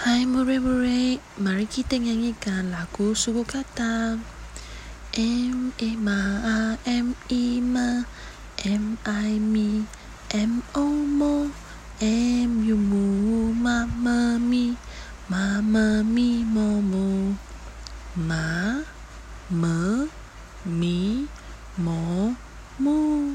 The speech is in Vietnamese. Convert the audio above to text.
Hai murid-murid, mari kita nyanyikan lagu. M E A M M I mi. M O mo M U mi. Mama mi momo ma mơ mi mo mu